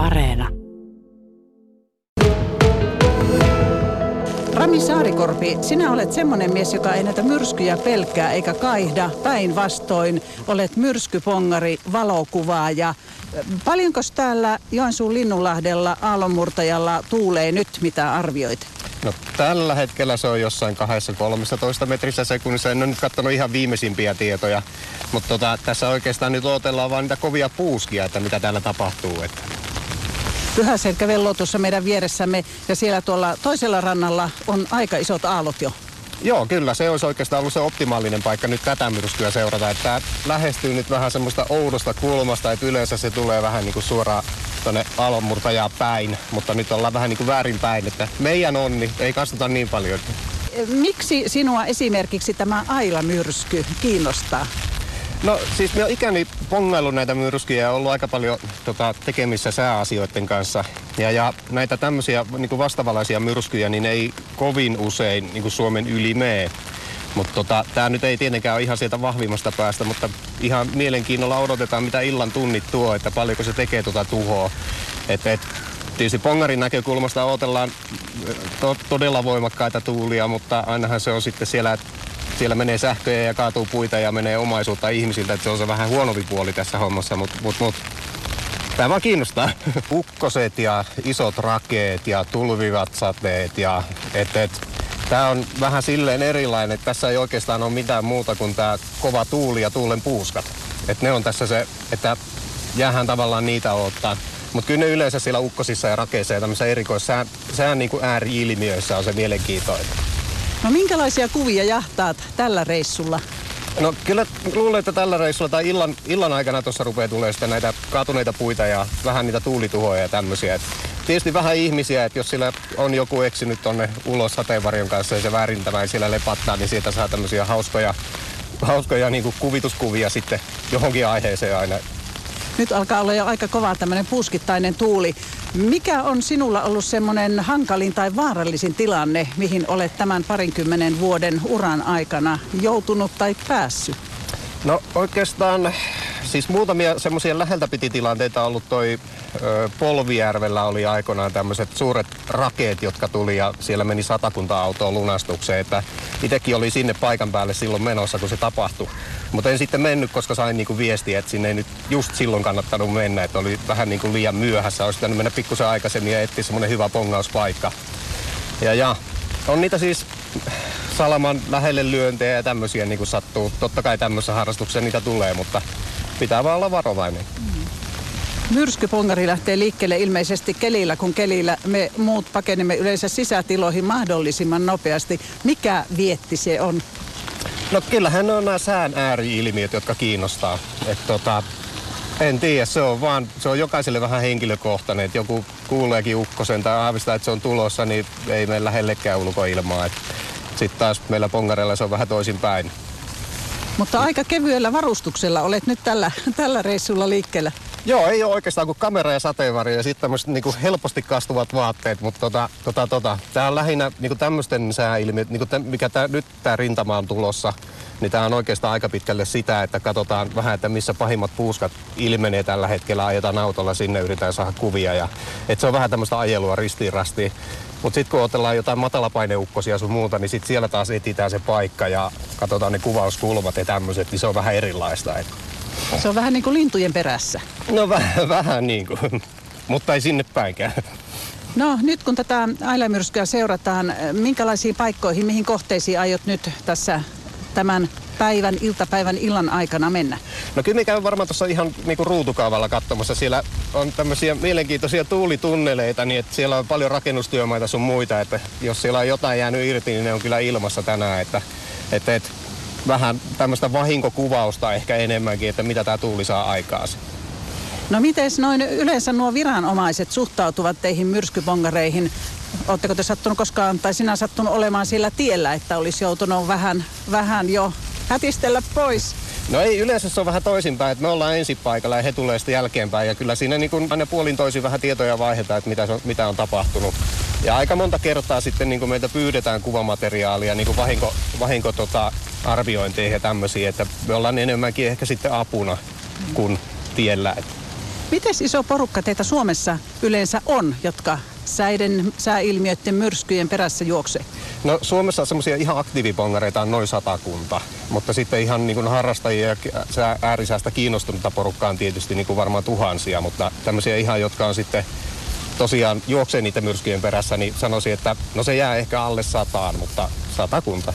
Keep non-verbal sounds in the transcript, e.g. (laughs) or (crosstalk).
Areena. Rami Saarikorpi, sinä olet semmoinen mies, joka ei näitä myrskyjä pelkää eikä kaihda. Päinvastoin olet myrskypongari, valokuvaaja. Paljonko täällä Joensuun Linnunlahdella aallonmurtajalla tuulee nyt, mitä arvioit? No tällä hetkellä se on jossain 2-13 metrissä sekunnissa. En ole nyt katsonut ihan viimeisimpiä tietoja. Mutta tota, tässä oikeastaan nyt odotellaan vaan niitä kovia puuskia, että mitä täällä tapahtuu. Että. Pyhäselkä velloo tuossa meidän vieressämme ja siellä tuolla toisella rannalla on aika isot aallot jo. Joo, kyllä. Se olisi oikeastaan ollut se optimaalinen paikka nyt tätä myrskyä seurata. Että tämä lähestyy nyt vähän semmoista oudosta kulmasta, että yleensä se tulee vähän niin kuin suoraan tuonne aallonmurtajaa päin, mutta nyt ollaan vähän niin kuin väärin päin, että meidän onni ei kasvata niin paljon. Miksi sinua esimerkiksi tämä Aila-myrsky kiinnostaa? No siis me on ikäni pongaillut näitä myrskyjä ja ollut aika paljon tota, tekemissä sääasioiden kanssa. Ja, ja näitä tämmöisiä niin vastavalaisia myrskyjä, niin ei kovin usein niin kuin Suomen yli mee. Mutta tota, tämä nyt ei tietenkään ole ihan sieltä vahvimmasta päästä, mutta ihan mielenkiinnolla odotetaan, mitä illan tunnit tuo, että paljonko se tekee tuota tuhoa. Et, et, tietysti Pongarin näkökulmasta odotellaan to, todella voimakkaita tuulia, mutta ainahan se on sitten siellä, siellä menee sähköjä ja kaatuu puita ja menee omaisuutta ihmisiltä, että se on se vähän huonompi puoli tässä hommassa, mutta mut, mut, Tämä vaan kiinnostaa. (laughs) Ukkoset ja isot rakeet ja tulvivat sateet ja et, et, Tämä on vähän silleen erilainen, että tässä ei oikeastaan ole mitään muuta kuin tämä kova tuuli ja tuulen puuskat. Että ne on tässä se, että jäähän tavallaan niitä ottaa. Mutta kyllä ne yleensä siellä ukkosissa ja rakeissa ja tämmöisissä erikoissa sään niin kuin ääri-ilmiöissä on se mielenkiintoinen. No minkälaisia kuvia jahtaat tällä reissulla? No kyllä luulen, että tällä reissulla tai illan, illan aikana tuossa rupeaa tulee sitten näitä kaatuneita puita ja vähän niitä tuulituhoja ja tämmöisiä. Et tietysti vähän ihmisiä, että jos sillä on joku eksynyt tonne ulos sateenvarjon kanssa ja se väärintämään siellä lepattaa, niin sieltä saa tämmöisiä hauskoja, hauskoja niin kuin kuvituskuvia sitten johonkin aiheeseen aina. Nyt alkaa olla jo aika kova tämmöinen puuskittainen tuuli. Mikä on sinulla ollut semmoinen hankalin tai vaarallisin tilanne, mihin olet tämän parinkymmenen vuoden uran aikana joutunut tai päässyt? No oikeastaan siis muutamia semmoisia läheltä piti tilanteita ollut toi ö, Polvijärvellä oli aikoinaan tämmöiset suuret rakeet, jotka tuli ja siellä meni satakunta autoa lunastukseen. Että itsekin oli sinne paikan päälle silloin menossa, kun se tapahtui. Mutta en sitten mennyt, koska sain niinku viestiä, että sinne ei nyt just silloin kannattanut mennä, että oli vähän niinku liian myöhässä. Olisi pitänyt mennä pikkusen aikaisemmin ja etsiä semmoinen hyvä pongauspaikka. Ja, ja on niitä siis salaman lähelle lyöntejä ja tämmöisiä niin kuin sattuu. Totta kai tämmöisessä harrastuksessa niitä tulee, mutta pitää vaan olla varovainen. Myrskypongari lähtee liikkeelle ilmeisesti kelillä, kun kelillä me muut pakenemme yleensä sisätiloihin mahdollisimman nopeasti. Mikä vietti se on? No kyllähän on nämä sään ääri-ilmiöt, jotka kiinnostaa. Et tota, en tiedä, se on vaan, se on jokaiselle vähän henkilökohtainen, että joku kuuleekin ukkosen tai aavistaa, että se on tulossa, niin ei mene lähellekään ulkoilmaa. Sitten taas meillä pongareilla se on vähän toisinpäin. Mutta aika kevyellä varustuksella olet nyt tällä, tällä reissulla liikkeellä. Joo, ei ole oikeastaan kuin kamera ja sateenvarjo ja sitten tämmöiset niin helposti kastuvat vaatteet, mutta tota, tota, tota, tämä on lähinnä niin tämmöisten sääilmiöt, niin kuin mikä tää, nyt tämä rintama on tulossa, niin tämä on oikeastaan aika pitkälle sitä, että katsotaan vähän, että missä pahimmat puuskat ilmenee tällä hetkellä, ajetaan autolla sinne, yritetään saada kuvia ja että se on vähän tämmöistä ajelua ristiin rastiin. Mutta sitten kun otellaan jotain matalapaineukkosia sun muuta, niin sitten siellä taas etsitään se paikka ja katsotaan ne kuvauskulmat ja tämmöiset, niin se on vähän erilaista. Et. Se on vähän niin kuin lintujen perässä. No vähän, (laughs) vähän niin kuin, mutta ei sinne päinkään. No nyt kun tätä ailemyrskyä seurataan, minkälaisiin paikkoihin, mihin kohteisiin aiot nyt tässä tämän päivän, iltapäivän, illan aikana mennä? No kyllä me käyn varmaan tuossa ihan niinku ruutukaavalla katsomassa. Siellä on tämmöisiä mielenkiintoisia tuulitunneleita, niin että siellä on paljon rakennustyömaita sun muita, että jos siellä on jotain jäänyt irti, niin ne on kyllä ilmassa tänään, että, että, että vähän tämmöistä vahinkokuvausta ehkä enemmänkin, että mitä tämä tuuli saa aikaan. No miten noin yleensä nuo viranomaiset suhtautuvat teihin myrskypongareihin? Oletteko te sattunut koskaan, tai sinä sattunut olemaan sillä tiellä, että olisi joutunut vähän, vähän jo hätistellä pois? No ei, yleensä se on vähän toisinpäin, että me ollaan ensi paikalla ja he tulee sitten jälkeenpäin. Ja kyllä siinä niin aina puolin toisin vähän tietoja vaihdetaan, että mitä, on, mitä on tapahtunut. Ja aika monta kertaa sitten niin meiltä pyydetään kuvamateriaalia niin kuin vahinko, vahinko tota, arviointeihin ja tämmöisiä, että me ollaan enemmänkin ehkä sitten apuna kuin tiellä. Miten iso porukka teitä Suomessa yleensä on, jotka säiden, sääilmiöiden, myrskyjen perässä juoksee? No Suomessa semmoisia ihan aktiivipongareita on noin satakunta, mutta sitten ihan niin kuin harrastajia ja äärisäästä kiinnostunutta porukkaa on tietysti niin kuin varmaan tuhansia, mutta tämmöisiä ihan, jotka on sitten tosiaan juoksee niitä myrskyjen perässä, niin sanoisin, että no se jää ehkä alle sataan, mutta satakunta.